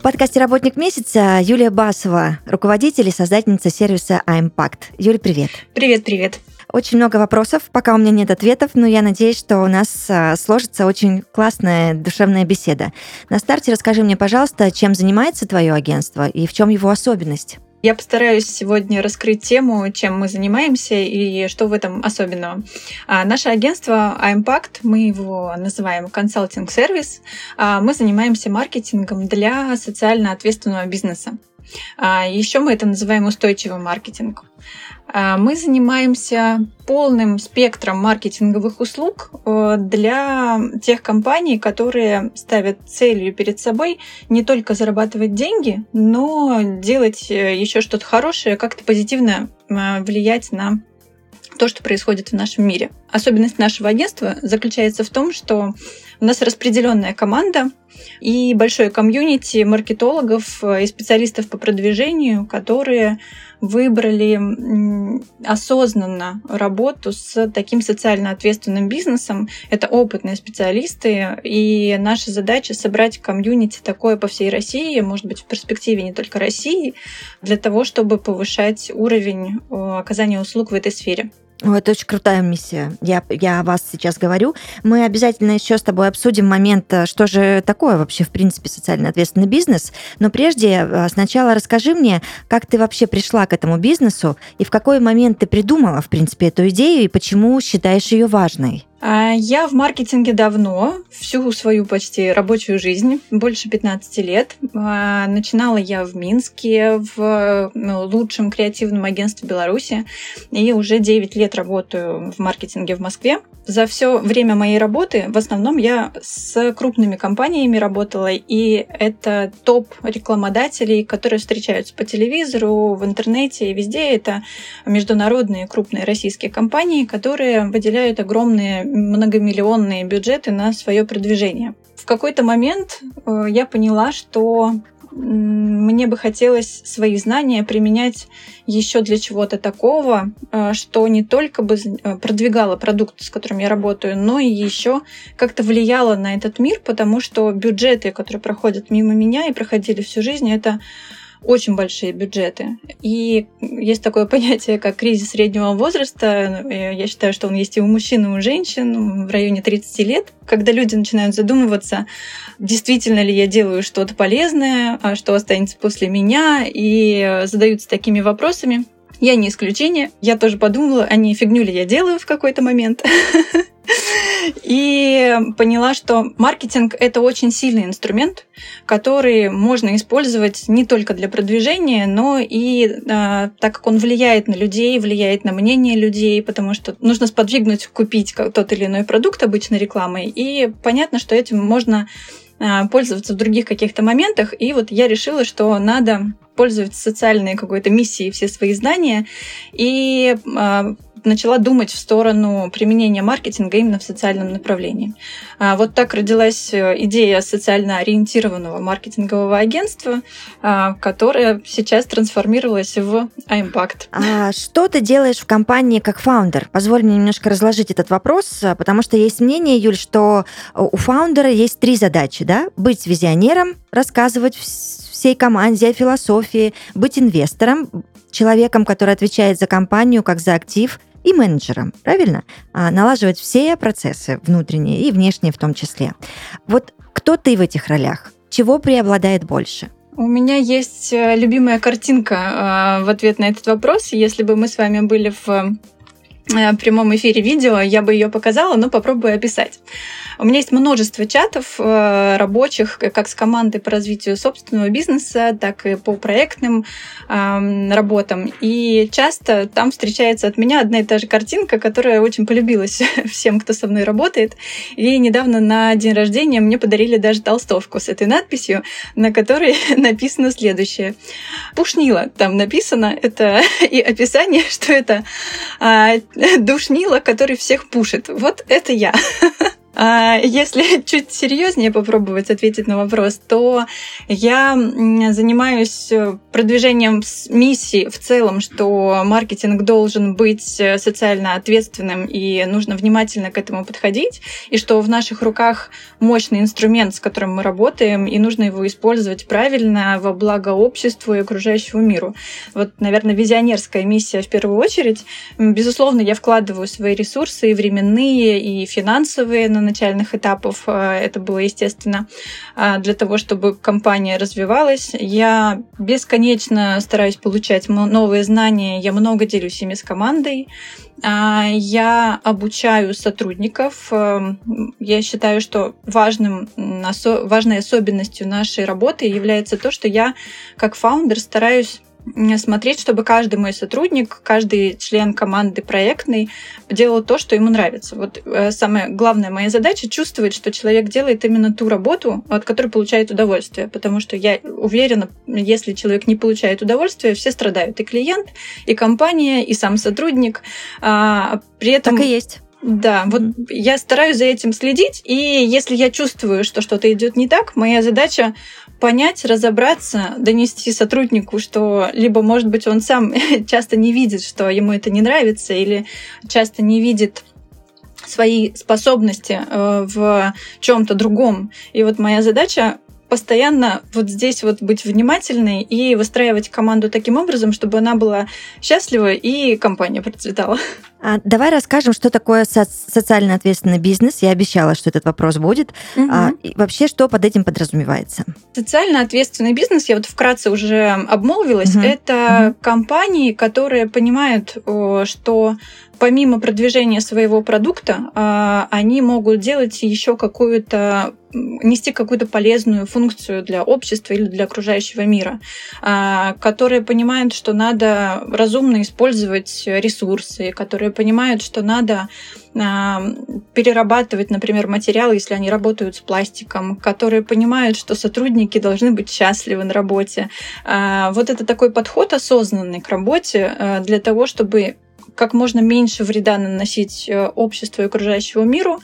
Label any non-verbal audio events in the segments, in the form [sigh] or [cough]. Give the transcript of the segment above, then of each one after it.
В подкасте «Работник месяца» Юлия Басова, руководитель и создательница сервиса iMpact. Юль, привет. Привет, привет. Очень много вопросов, пока у меня нет ответов, но я надеюсь, что у нас а, сложится очень классная душевная беседа. На старте расскажи мне, пожалуйста, чем занимается твое агентство и в чем его особенность? Я постараюсь сегодня раскрыть тему, чем мы занимаемся и что в этом особенного. А, наше агентство iMpact, мы его называем консалтинг-сервис, а, мы занимаемся маркетингом для социально ответственного бизнеса. А, Еще мы это называем устойчивым маркетингом. А, мы занимаемся полным спектром маркетинговых услуг э, для тех компаний, которые ставят целью перед собой не только зарабатывать деньги, но делать э, еще что-то хорошее, как-то позитивно э, влиять на то, что происходит в нашем мире. Особенность нашего агентства заключается в том, что у нас распределенная команда и большое комьюнити маркетологов и специалистов по продвижению, которые выбрали осознанно работу с таким социально ответственным бизнесом. Это опытные специалисты, и наша задача собрать комьюнити такое по всей России, может быть, в перспективе не только России, для того, чтобы повышать уровень э, оказания услуг в этой сфере. Это очень крутая миссия. Я, я о вас сейчас говорю. Мы обязательно еще с тобой обсудим момент, э, что же такое вообще, в принципе, социально ответственный бизнес. Но прежде э, сначала расскажи мне, как ты вообще пришла к этому бизнесу и в какой момент ты придумала, в принципе, эту идею и почему считаешь ее важной? А, я в маркетинге давно, всю свою почти рабочую жизнь, больше 15 лет. А, начинала я в Минске, в ну, лучшем креативном агентстве Беларуси, и уже 9 лет работаю в маркетинге в Москве. За все время моей работы в основном я с крупными компаниями работала, и это топ рекламодателей, которые встречаются по телевизору, в интернете и везде. Это международные крупные российские компании, которые выделяют огромные многомиллионные бюджеты на свое продвижение. В какой-то момент э, я поняла, что мне бы хотелось свои знания применять еще для чего-то такого, э, что не только бы э, продвигало продукт, с которым я работаю, но и еще как-то влияло на этот мир, потому что бюджеты, которые проходят мимо меня и проходили всю жизнь, это очень большие бюджеты. И есть такое понятие, как кризис среднего возраста. Я считаю, что он есть и у мужчин, и у женщин в районе 30 лет, когда люди начинают задумываться, действительно ли я делаю что-то полезное, а что останется после меня, и задаются такими вопросами. Я не исключение. Я тоже подумала, а не фигню ли я делаю в какой-то момент. [laughs] И поняла, что маркетинг — это очень сильный инструмент, который можно использовать не только для продвижения, но и а, так как он влияет на людей, влияет на мнение людей, потому что нужно сподвигнуть купить тот или иной продукт обычной рекламой. И понятно, что этим можно а, пользоваться в других каких-то моментах. И вот я решила, что надо пользовать социальной какой-то миссией все свои знания и а, начала думать в сторону применения маркетинга именно в социальном направлении. А, вот так родилась э, идея социально ориентированного маркетингового агентства, а, которая сейчас трансформировалась в iMpact. А что ты делаешь в компании как фаундер? Позволь мне немножко разложить этот вопрос, потому что есть мнение, Юль, что у фаундера есть три задачи, да? Быть визионером, рассказывать всей команде о философии, быть инвестором, человеком, который отвечает за компанию как за актив, и менеджером, правильно? А, налаживать все процессы внутренние и внешние в том числе. Вот кто ты в этих ролях? Чего преобладает больше? У меня есть э, любимая картинка э, в ответ на этот вопрос. Если бы мы с вами были в э, прямом эфире видео, я бы ее показала, но попробую описать. У меня есть множество чатов э, рабочих, как с командой по развитию собственного бизнеса, так и по проектным работам. И часто там встречается от меня одна и та же картинка, которая очень полюбилась [laughs] всем, кто со мной работает. И недавно на день рождения мне подарили даже толстовку с этой надписью, на которой [laughs] написано следующее. Пушнила там написано, это [laughs] и описание, что это а, [laughs] душнила, который всех пушит. Вот это я. [laughs] А если [laughs] чуть серьезнее попробовать ответить на вопрос, то я занимаюсь э, продвижением миссии в целом, что маркетинг должен быть э, социально ответственным и нужно внимательно к этому подходить, и что в наших руках мощный инструмент, с которым мы работаем, и нужно его использовать правильно во благо обществу и окружающему миру. Вот, наверное, визионерская миссия в первую очередь. Безусловно, я вкладываю свои ресурсы и временные, и финансовые на начальных этапов. Э, это было, естественно, э, для того, чтобы компания развивалась. Я бесконечно стараюсь получать новые знания. Я много делюсь ими с командой. А, я обучаю сотрудников. Э, я считаю, что важным, важной особенностью нашей работы является то, что я как фаундер стараюсь смотреть, чтобы каждый мой сотрудник, каждый член команды проектный делал то, что ему нравится. Вот э, самая главная моя задача чувствовать, что человек делает именно ту работу, от которой получает удовольствие. Потому что я уверена, если человек не получает удовольствия, все страдают. И клиент, и компания, и сам сотрудник. А, при этом... Так и есть. Да, вот я стараюсь за этим следить, и если я чувствую, что что-то идет не так, моя задача понять, разобраться, донести сотруднику, что либо, может быть, он сам [laughs] часто не видит, что ему это не нравится, или часто не видит свои способности э, в чем-то другом. И вот моя задача постоянно вот здесь вот быть внимательной и выстраивать команду таким образом, чтобы она была счастлива и компания процветала. А давай расскажем, что такое со- социально ответственный бизнес. Я обещала, что этот вопрос будет. Угу. А, и вообще, что под этим подразумевается? Социально ответственный бизнес, я вот вкратце уже обмолвилась, угу. это угу. компании, которые понимают, что помимо продвижения своего продукта, а, они могут делать еще какую-то нести какую-то полезную функцию для общества или для окружающего мира, а, которые понимают, что надо разумно использовать ресурсы, которые понимают, что надо а, перерабатывать, например, материалы, если они работают с пластиком, которые понимают, что сотрудники должны быть счастливы на работе. Вот это такой подход осознанный к работе для того, чтобы как можно меньше вреда наносить э, обществу и окружающему миру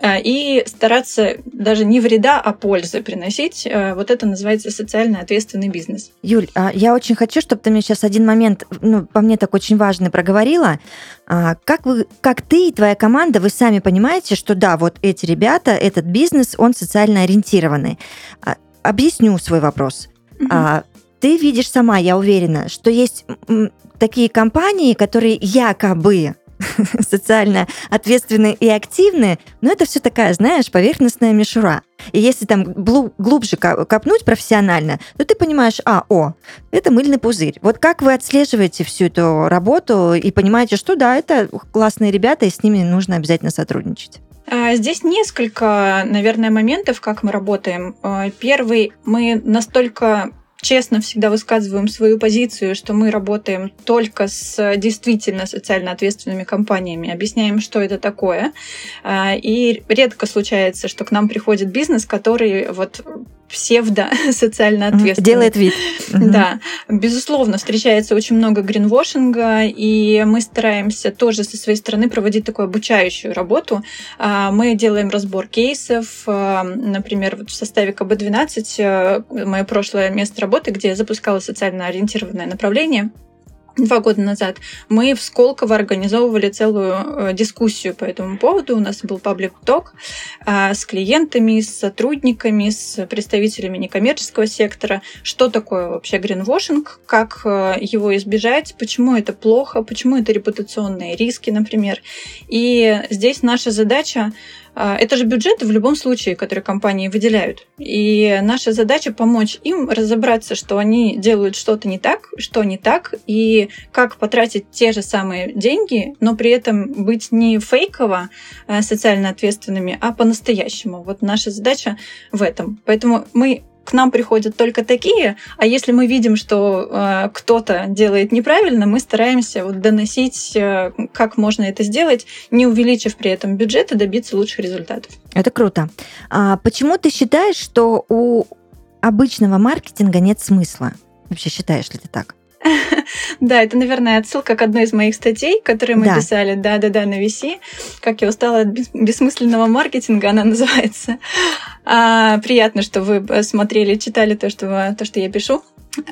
э, и стараться даже не вреда, а пользы приносить. Э, вот это называется социально ответственный бизнес. Юль, а я очень хочу, чтобы ты мне сейчас один момент, ну, по мне так очень важный, проговорила. А, как, вы, как ты и твоя команда, вы сами понимаете, что да, вот эти ребята, этот бизнес, он социально ориентированный. А, объясню свой вопрос. Mm-hmm. Ты видишь сама, я уверена, что есть такие компании, которые якобы [laughs] социально ответственные и активные, но это все такая, знаешь, поверхностная мишура. И если там глубже копнуть профессионально, то ты понимаешь, а, о, это мыльный пузырь. Вот как вы отслеживаете всю эту работу и понимаете, что да, это классные ребята, и с ними нужно обязательно сотрудничать? А, здесь несколько, наверное, моментов, как мы работаем. А, первый, мы настолько честно всегда высказываем свою позицию, что мы работаем только с действительно социально ответственными компаниями, объясняем, что это такое. А, и редко случается, что к нам приходит бизнес, который вот псевдо [laughs] социально ответственный. Делает вид. [laughs] Да. Безусловно, встречается очень много гринвошинга, и мы стараемся тоже со своей стороны проводить такую обучающую работу. А, мы делаем разбор кейсов. А, например, вот в составе КБ-12 э, мое прошлое место работы, где я запускала социально ориентированное направление, два года назад, мы в Сколково организовывали целую э, дискуссию по этому поводу. У нас был паблик ток а, с клиентами, с сотрудниками, с представителями некоммерческого сектора. Что такое вообще гринвошинг, как э, его избежать, почему это плохо, почему это репутационные риски, например. И здесь наша задача это же бюджеты в любом случае, которые компании выделяют. И наша задача помочь им разобраться, что они делают что-то не так, что не так, и как потратить те же самые деньги, но при этом быть не фейково а, социально ответственными, а по-настоящему. Вот наша задача в этом. Поэтому мы к нам приходят только такие, а если мы видим, что э, кто-то делает неправильно, мы стараемся вот доносить, э, как можно это сделать, не увеличив при этом бюджет и добиться лучших результатов. Это круто. А почему ты считаешь, что у обычного маркетинга нет смысла? Вообще считаешь ли ты так? [laughs] Да, это, наверное, отсылка к одной из моих статей, которые мы да. писали, да-да-да, на VC. Как я устала от бессмысленного маркетинга, она [laughs] называется. А, приятно, что вы смотрели, читали то, что, то, что я пишу.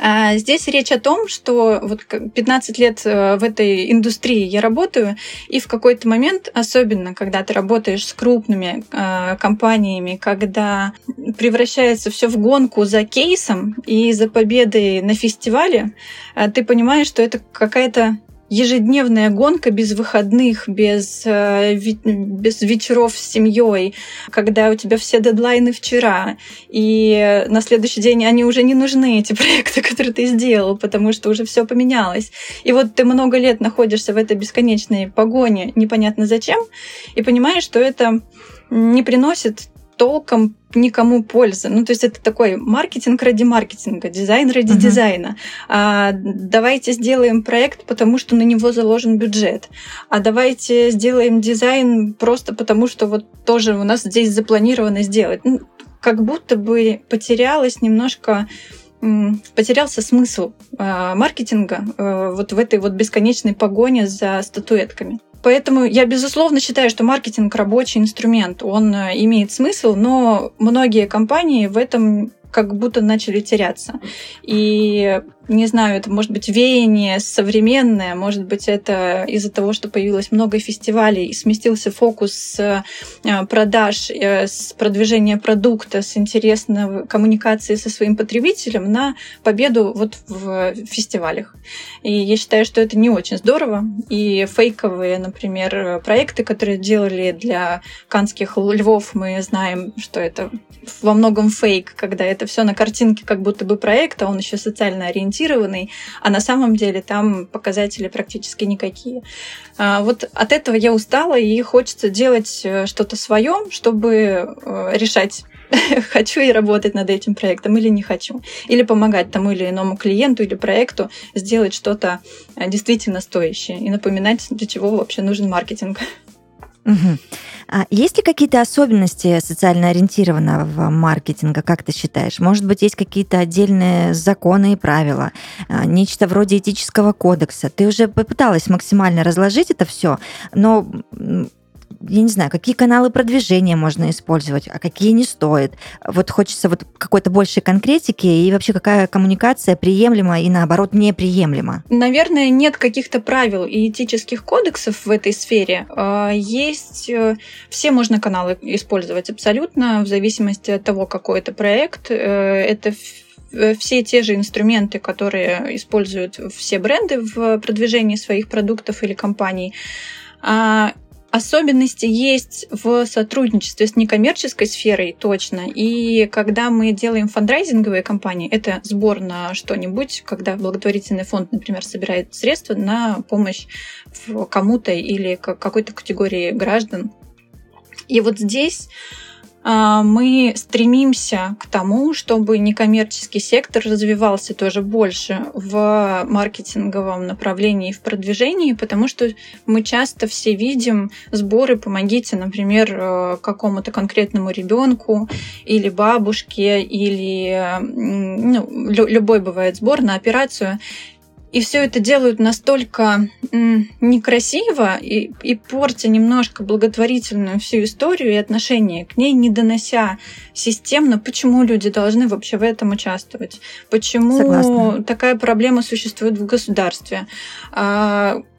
А здесь речь о том, что вот 15 лет э, в этой индустрии я работаю, и в какой-то момент, особенно когда ты работаешь с крупными э, компаниями, когда превращается все в гонку за кейсом и за победой на фестивале, э, ты понимаешь, что это какая-то ежедневная гонка без выходных, без, э, без вечеров с семьей, когда у тебя все дедлайны вчера, и на следующий день они уже не нужны, эти проекты, [laughs] которые ты сделал, потому что уже все поменялось. И вот ты много лет находишься в этой бесконечной погоне, непонятно зачем, и понимаешь, что это не приносит толком никому пользы. Ну, то есть это такой маркетинг ради маркетинга, дизайн ради uh-huh. дизайна. А, давайте сделаем проект, потому что на него заложен бюджет. А давайте сделаем дизайн просто потому, что вот тоже у нас здесь запланировано сделать. Ну, как будто бы потерялось немножко потерялся смысл э, маркетинга э, вот в этой вот бесконечной погоне за статуэтками. Поэтому я, безусловно, считаю, что маркетинг рабочий инструмент. Он э, имеет смысл, но многие компании в этом как будто начали теряться. И не знаю, это может быть веяние современное, может быть, это из-за того, что появилось много фестивалей и сместился фокус с э, продаж, э, с продвижения продукта, с интересной коммуникации со своим потребителем на победу вот в фестивалях. И я считаю, что это не очень здорово. И фейковые, например, проекты, которые делали для канских львов, мы знаем, что это во многом фейк, когда это все на картинке как будто бы проект, а он еще социально ориентированный, а на самом деле там показатели практически никакие. А, вот от этого я устала, и хочется делать э, что-то свое, чтобы э, решать [laughs] хочу я работать над этим проектом или не хочу. Или помогать тому или иному клиенту или проекту сделать что-то э, действительно стоящее и напоминать, для чего вообще нужен маркетинг. [laughs] Угу. А есть ли какие-то особенности социально ориентированного маркетинга, как ты считаешь? Может быть, есть какие-то отдельные законы и правила, а, нечто вроде этического кодекса? Ты уже попыталась максимально разложить это все, но я не знаю, какие каналы продвижения можно использовать, а какие не стоит. Вот хочется вот какой-то большей конкретики и вообще какая коммуникация приемлема и наоборот неприемлема. Наверное, нет каких-то правил и этических кодексов в этой сфере. А, есть э, все можно каналы использовать абсолютно в зависимости от того, какой это проект. Э, это все те же инструменты, которые используют все бренды в продвижении своих продуктов или компаний. Особенности есть в сотрудничестве с некоммерческой сферой точно. И когда мы делаем фандрайзинговые кампании, это сбор на что-нибудь, когда благотворительный фонд, например, собирает средства на помощь кому-то или какой-то категории граждан. И вот здесь мы стремимся к тому, чтобы некоммерческий сектор развивался тоже больше в маркетинговом направлении и в продвижении, потому что мы часто все видим сборы «помогите», например, э, какому-то конкретному ребенку или бабушке, или ну, любой бывает сбор на операцию. И все это делают настолько некрасиво и, и портя немножко благотворительную всю историю и отношение к ней, не донося системно, почему люди должны вообще в этом участвовать, почему Согласна. такая проблема существует в государстве.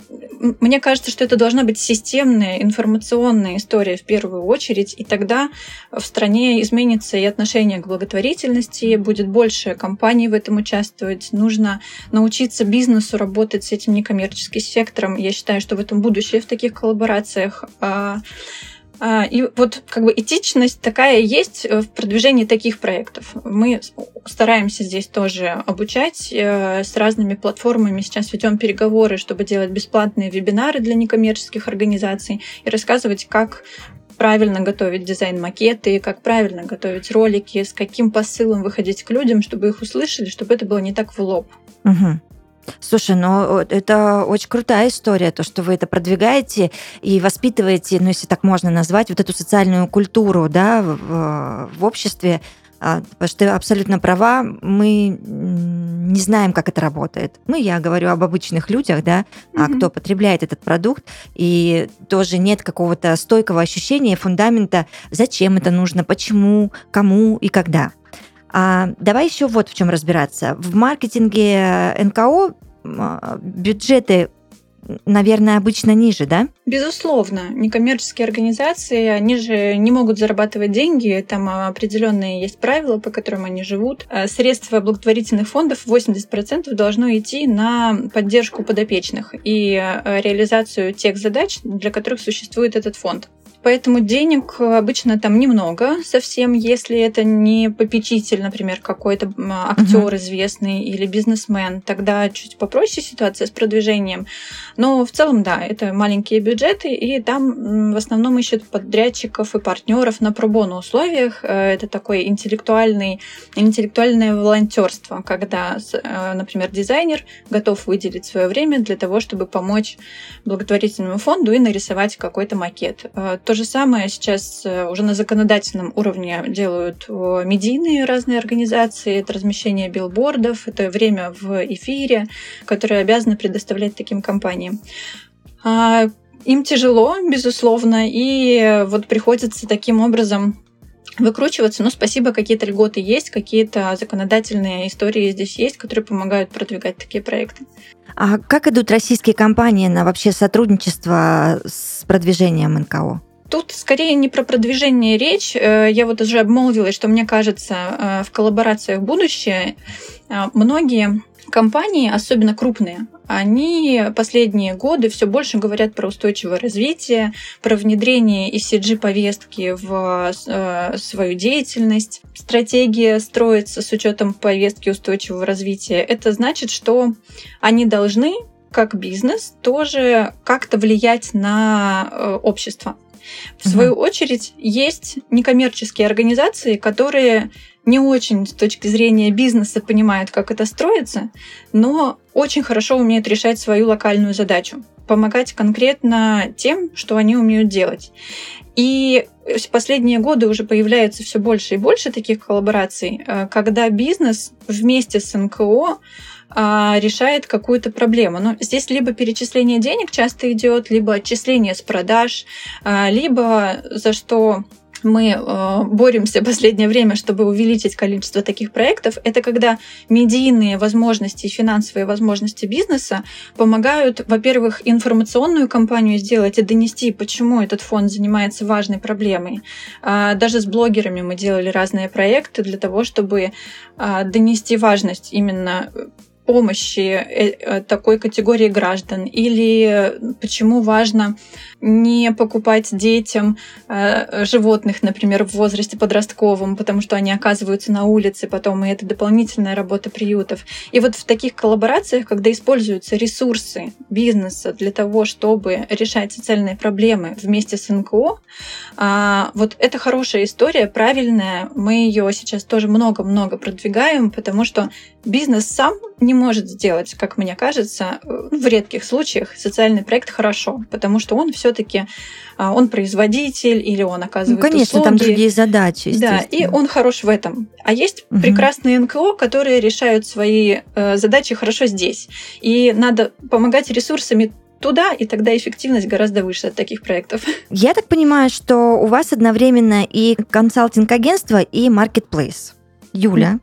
А, мне кажется, что это должна быть системная информационная история в первую очередь, и тогда в стране изменится и отношение к благотворительности, будет больше компаний в этом участвовать. Нужно научиться бизнесу работать с этим некоммерческим сектором. Я считаю, что в этом будущее в таких коллаборациях. А, и вот как бы этичность такая есть в продвижении таких проектов. Мы стараемся здесь тоже обучать э, с разными платформами. Сейчас ведем переговоры, чтобы делать бесплатные вебинары для некоммерческих организаций и рассказывать, как правильно готовить дизайн-макеты, как правильно готовить ролики, с каким посылом выходить к людям, чтобы их услышали, чтобы это было не так в лоб. Угу. Слушай, ну это очень крутая история, то, что вы это продвигаете и воспитываете, ну если так можно назвать, вот эту социальную культуру, да, в, в обществе, а, потому что ты абсолютно права, мы не знаем, как это работает. Ну, я говорю об обычных людях, да, mm-hmm. кто потребляет этот продукт, и тоже нет какого-то стойкого ощущения, фундамента, зачем это нужно, почему, кому и когда. А давай еще вот в чем разбираться. В маркетинге НКО а, бюджеты наверное, обычно ниже, да? Безусловно. Некоммерческие организации, они же не могут зарабатывать деньги, там определенные есть правила, по которым они живут. А средства благотворительных фондов 80% должно идти на поддержку подопечных и а, реализацию тех задач, для которых существует этот фонд. Поэтому денег обычно там немного совсем, если это не попечитель, например, какой-то актер uh-huh. известный или бизнесмен, тогда чуть попроще ситуация с продвижением. Но в целом, да, это маленькие бюджеты, и там в основном ищут подрядчиков и партнеров на пробону условиях. Э, это такой интеллектуальный, интеллектуальное волонтерство, когда, э, например, дизайнер готов выделить свое время для того, чтобы помочь благотворительному фонду и нарисовать какой-то макет э, то же самое сейчас э, уже на законодательном уровне делают э, медийные разные организации. Это размещение билбордов, это время в эфире, которые обязаны предоставлять таким компаниям. А, им тяжело, безусловно, и вот приходится таким образом выкручиваться. Но спасибо, какие-то льготы есть, какие-то законодательные истории здесь есть, которые помогают продвигать такие проекты. А как идут российские компании на вообще сотрудничество с продвижением НКО? Тут скорее не про продвижение речь. Э, я вот уже обмолвилась, что мне кажется, э, в коллаборациях будущее э, многие компании, особенно крупные, они последние годы все больше говорят про устойчивое развитие, про внедрение ECG-повестки в свою деятельность. Стратегия строится с учетом повестки устойчивого развития. Это значит, что они должны как бизнес тоже как-то влиять на общество. В угу. свою очередь, есть некоммерческие организации, которые не очень с точки зрения бизнеса понимают, как это строится, но очень хорошо умеют решать свою локальную задачу, помогать конкретно тем, что они умеют делать. И в последние годы уже появляется все больше и больше таких коллабораций, э, когда бизнес вместе с НКО решает какую-то проблему. Но здесь либо перечисление денег часто идет, либо отчисление с продаж, а, либо за что мы э, боремся последнее время, чтобы увеличить количество таких проектов, это когда медийные возможности и финансовые возможности бизнеса помогают, во-первых, информационную кампанию сделать и донести, почему этот фонд занимается важной проблемой. А, даже с блогерами мы делали разные проекты для того, чтобы а, донести важность именно помощи э, э, такой категории граждан или почему важно не покупать детям э, животных, например, в возрасте подростковом, потому что они оказываются на улице потом, и это дополнительная работа приютов. И вот в таких коллаборациях, когда используются ресурсы бизнеса для того, чтобы решать социальные проблемы вместе с НКО, а, вот это хорошая история, правильная. Мы ее сейчас тоже много-много продвигаем, потому что бизнес сам не может сделать, как мне кажется, в редких случаях социальный проект хорошо, потому что он все-таки а, он производитель или он оказывает ну, конечно, услуги. там другие задачи. Да, и он хорош в этом. А есть угу. прекрасные НКО, которые решают свои э, задачи хорошо здесь. И надо помогать ресурсами туда, и тогда эффективность гораздо выше от таких проектов. Я так понимаю, что у вас одновременно и консалтинг-агентство, и маркетплейс. Юля,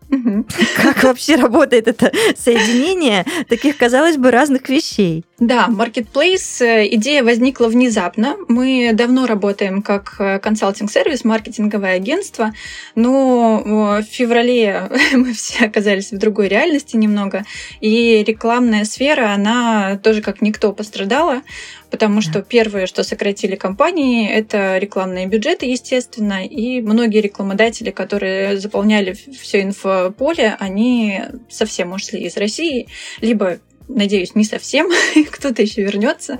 как вообще работает это соединение таких, казалось бы, разных вещей? Да, Marketplace, э, идея возникла внезапно. Мы давно работаем как э, консалтинг-сервис, маркетинговое агентство, но в феврале [laughs] мы все оказались в другой реальности немного, и рекламная сфера, она тоже как никто пострадала, потому что первое, что сократили компании, это рекламные бюджеты, естественно, и многие рекламодатели, которые заполняли все инфополе, они совсем ушли из России, либо надеюсь, не совсем, [laughs] кто-то еще вернется.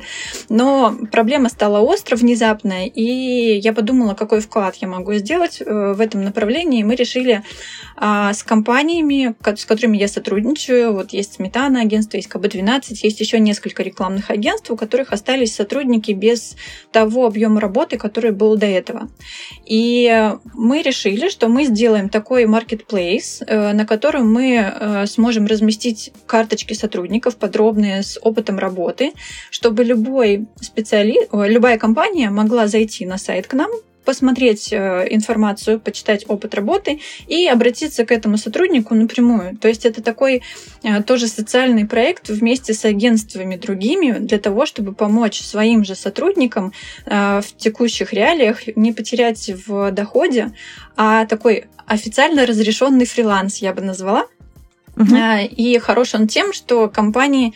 Но проблема стала остро внезапно, и я подумала, какой вклад я могу сделать э, в этом направлении. Мы решили а, с компаниями, с которыми я сотрудничаю, вот есть Сметана агентство, есть КБ-12, есть еще несколько рекламных агентств, у которых остались сотрудники без того объема работы, который был до этого. И мы решили, что мы сделаем такой marketplace, э, на котором мы э, сможем разместить карточки сотрудников, подробные с опытом работы, чтобы любой специалист, любая компания могла зайти на сайт к нам, посмотреть э, информацию, почитать опыт работы и обратиться к этому сотруднику напрямую. То есть это такой э, тоже социальный проект вместе с агентствами другими для того, чтобы помочь своим же сотрудникам э, в текущих реалиях не потерять в доходе, а такой официально разрешенный фриланс, я бы назвала. Uh-huh. И хорош он тем, что компании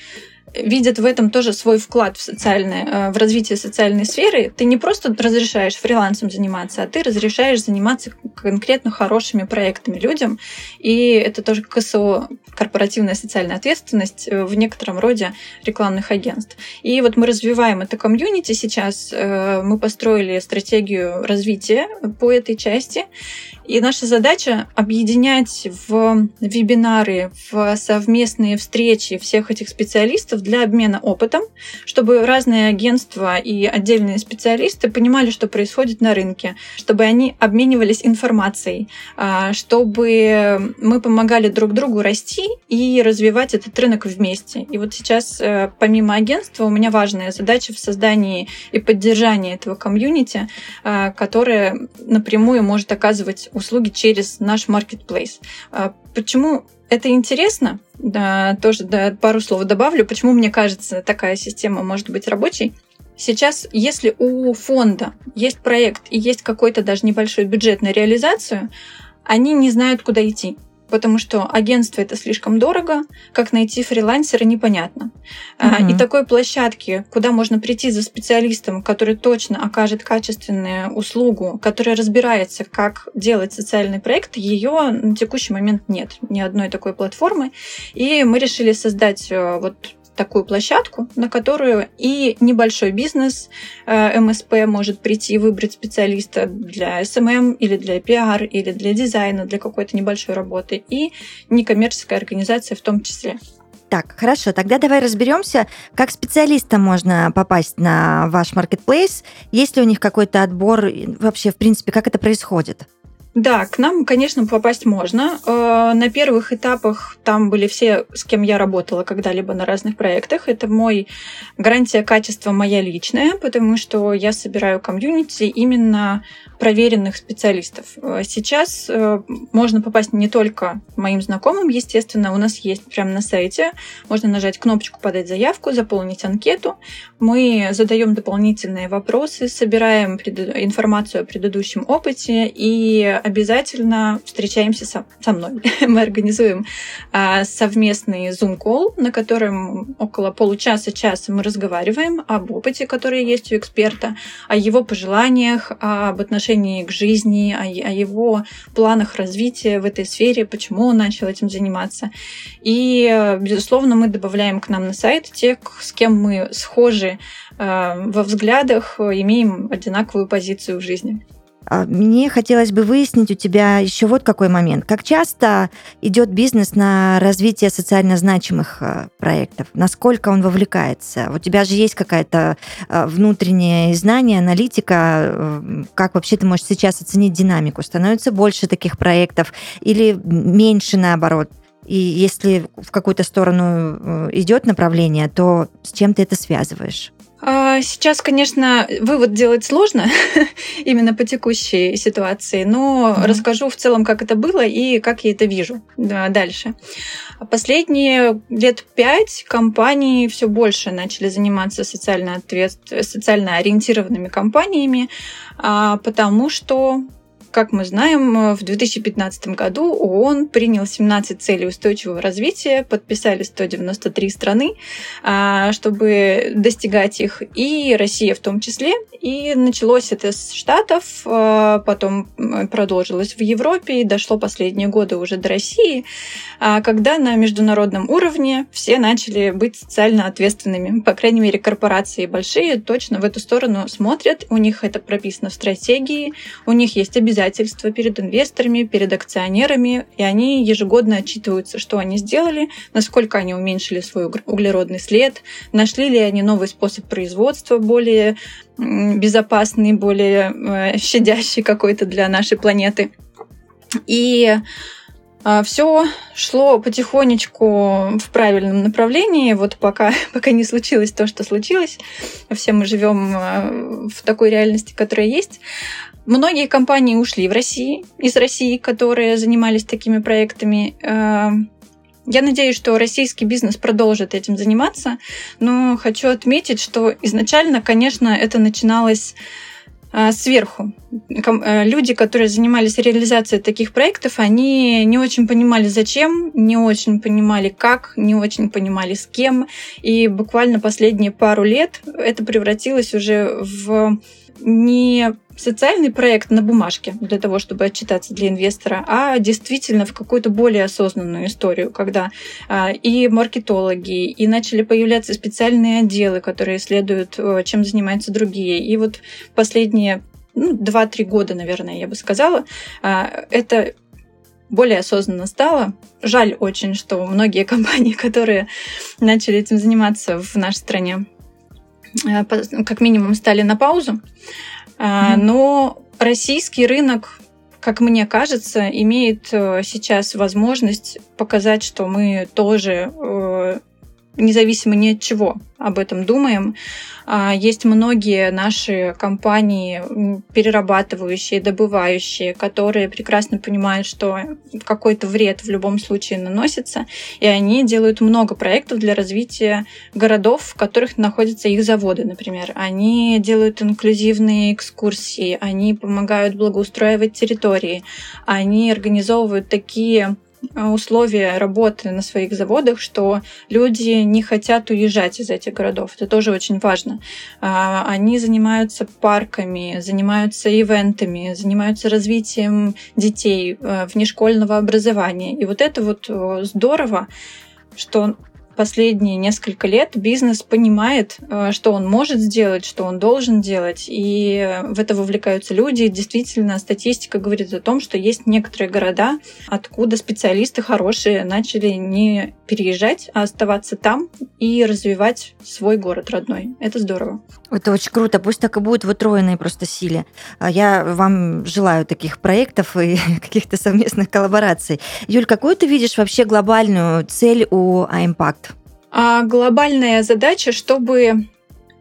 видят в этом тоже свой вклад в социальное, э, в развитие социальной сферы. Ты не просто разрешаешь фрилансом заниматься, а ты разрешаешь заниматься конкретно хорошими проектами людям. И это тоже КСО, корпоративная социальная ответственность э, в некотором роде рекламных агентств. И вот мы развиваем это комьюнити сейчас. Э, мы построили стратегию развития по этой части. И наша задача объединять в вебинары, в совместные встречи всех этих специалистов для обмена опытом, чтобы разные агентства и отдельные специалисты понимали, что происходит на рынке, чтобы они обменивались информацией, а, чтобы мы помогали друг другу расти и развивать этот рынок вместе. И вот сейчас, э, помимо агентства, у меня важная задача в создании и поддержании этого комьюнити, а, которое напрямую может оказывать услуги через наш marketplace. А, почему это интересно? Да, тоже да, пару слов добавлю. Почему мне кажется, такая система может быть рабочей? Сейчас, если у фонда есть проект и есть какой-то даже небольшой бюджет на реализацию, они не знают, куда идти потому что агентство это слишком дорого, как найти фрилансера непонятно. Uh-huh. И такой площадки, куда можно прийти за специалистом, который точно окажет качественную услугу, который разбирается, как делать социальный проект, ее на текущий момент нет ни одной такой платформы. И мы решили создать э, вот такую площадку, на которую и небольшой бизнес э, МСП может прийти и выбрать специалиста для SMM или для пиар или для дизайна, для какой-то небольшой работы, и некоммерческая организация в том числе. Так, хорошо, тогда давай разберемся, как специалистам можно попасть на ваш маркетплейс, есть ли у них какой-то отбор, вообще, в принципе, как это происходит? Да, к нам, конечно, попасть можно. Э, на первых этапах там были все, с кем я работала когда-либо на разных проектах. Это мой гарантия качества моя личная, потому что я собираю комьюнити именно проверенных специалистов. Э, сейчас э, можно попасть не только моим знакомым, естественно, у нас есть прямо на сайте, можно нажать кнопочку «Подать заявку», заполнить анкету. Мы задаем дополнительные вопросы, собираем информацию о предыдущем опыте и обязательно встречаемся со, со мной. [laughs] Мы организуем а, совместный Zoom-колл, на котором около получаса-часа мы разговариваем об опыте, который есть у эксперта, о его пожеланиях, об отношениях отношении к жизни, о, о его планах развития в этой сфере, почему он начал этим заниматься. И, безусловно, мы добавляем к нам на сайт тех, с кем мы схожи э, во взглядах, имеем одинаковую позицию в жизни. А, мне хотелось бы выяснить у тебя еще вот какой момент. Как часто идет бизнес на развитие социально значимых а, проектов? Насколько он вовлекается? У тебя же есть какая-то а, внутреннее знание, аналитика. Как вообще ты можешь сейчас оценить динамику? Становится больше таких проектов или меньше наоборот? И если в какую-то сторону э, идет направление, то с чем ты это связываешь? А, сейчас, конечно, вывод делать сложно [laughs] именно по текущей ситуации, но mm-hmm. расскажу в целом, как это было и как я это вижу дальше. Последние лет пять компании все больше начали заниматься социально, ответ... социально ориентированными компаниями, а, потому что как мы знаем, в 2015 году ООН принял 17 целей устойчивого развития, подписали 193 страны, а, чтобы достигать их, и Россия в том числе. И началось это с Штатов, а, потом продолжилось в Европе и дошло последние годы уже до России, а, когда на международном уровне все начали быть социально ответственными. По крайней мере, корпорации большие точно в эту сторону смотрят, у них это прописано в стратегии, у них есть обязательства обязательства перед инвесторами, перед акционерами, и они ежегодно отчитываются, что они сделали, насколько они уменьшили свой углеродный след, нашли ли они новый способ производства более безопасный, более э, щадящий какой-то для нашей планеты. И а, все шло потихонечку в правильном направлении, вот пока, [laughs] пока не случилось то, что случилось. Все мы живем э, в такой реальности, которая есть. Многие компании ушли в России, из России, которые занимались такими проектами. Э, я надеюсь, что российский бизнес продолжит этим заниматься, но хочу отметить, что изначально, конечно, это начиналось э, сверху. Э, люди, которые занимались реализацией таких проектов, они не очень понимали, зачем, не очень понимали, как, не очень понимали, с кем. И буквально последние пару лет это превратилось уже в не социальный проект на бумажке для того, чтобы отчитаться для инвестора, а действительно в какую-то более осознанную историю, когда а, и маркетологи, и начали появляться специальные отделы, которые исследуют, чем занимаются другие. И вот последние ну, 2-3 года, наверное, я бы сказала, а, это более осознанно стало. Жаль очень, что многие компании, [laughs] которые начали этим заниматься в нашей стране, а, как минимум стали на паузу. Mm-hmm. Но российский рынок, как мне кажется, имеет э, сейчас возможность показать, что мы тоже э, независимо ни от чего об этом думаем. А, есть многие наши компании, перерабатывающие, добывающие, которые прекрасно понимают, что какой-то вред в любом случае наносится, и они делают много проектов для развития городов, в которых находятся их заводы, например. Они делают инклюзивные экскурсии, они помогают благоустраивать территории, они организовывают такие условия работы на своих заводах, что люди не хотят уезжать из этих городов. Это тоже очень важно. А, они занимаются парками, занимаются ивентами, занимаются развитием детей, э, внешкольного образования. И вот это вот э, здорово, что последние несколько лет бизнес понимает, э, что он может сделать, что он должен делать, и в это вовлекаются люди. Действительно, статистика говорит о том, что есть некоторые города, откуда специалисты хорошие начали не переезжать, а оставаться там и развивать свой город родной. Это здорово. Это очень круто. Пусть так и будет в утроенной просто силе. А я вам желаю таких проектов и [laughs] каких-то совместных коллабораций. Юль, какую ты видишь вообще глобальную цель у iMpact? А глобальная задача, чтобы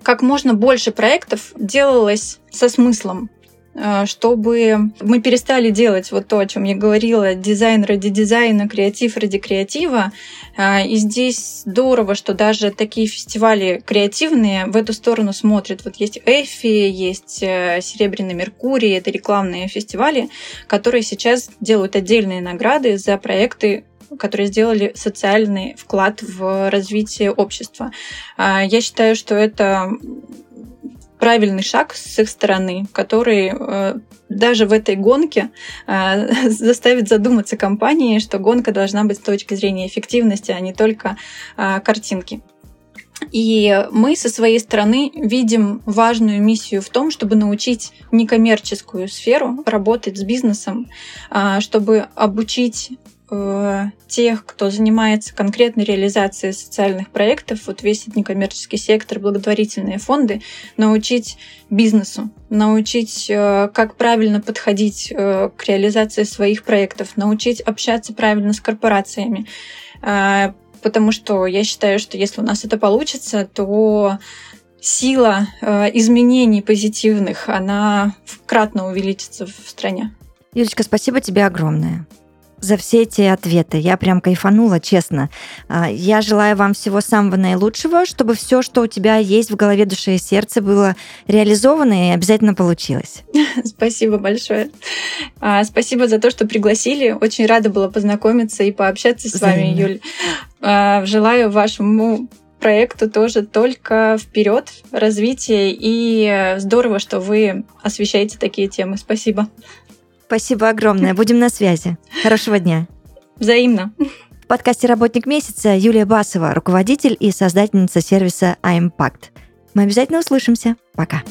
как можно больше проектов делалось со смыслом, а, чтобы мы перестали делать вот то, о чем я говорила, дизайн ради дизайна, креатив ради креатива. А, и здесь здорово, что даже такие фестивали креативные в эту сторону смотрят. Вот есть Effie, есть э, Серебряный Меркурий, это рекламные фестивали, которые сейчас делают отдельные награды за проекты которые сделали социальный вклад в развитие общества. А, я считаю, что это правильный шаг с их стороны, который э, даже в этой гонке э, [laughs] заставит задуматься компании, что гонка должна быть с точки зрения эффективности, а не только э, картинки. И мы со своей стороны видим важную миссию в том, чтобы научить некоммерческую сферу работать с бизнесом, чтобы обучить тех, кто занимается конкретной реализацией социальных проектов, вот весь некоммерческий сектор, благотворительные фонды, научить бизнесу, научить, э, как правильно подходить э, к реализации своих проектов, научить общаться правильно с корпорациями. Потому что я считаю, что если у нас это получится, то сила э, изменений позитивных, она кратно увеличится в стране. Юлечка, спасибо тебе огромное за все эти ответы. Я прям кайфанула, честно. А, я желаю вам всего самого наилучшего, чтобы все, что у тебя есть в голове, душе и сердце, было реализовано и обязательно получилось. [laughs] Спасибо большое. А, спасибо за то, что пригласили. Очень рада была познакомиться и пообщаться с вами, Юль. А, желаю вашему проекту тоже только вперед, развитие, и здорово, что вы освещаете такие темы. Спасибо. Спасибо огромное. Будем на связи. Хорошего дня. Взаимно. В подкасте «Работник месяца» Юлия Басова, руководитель и создательница сервиса iMpact. Мы обязательно услышимся. Пока.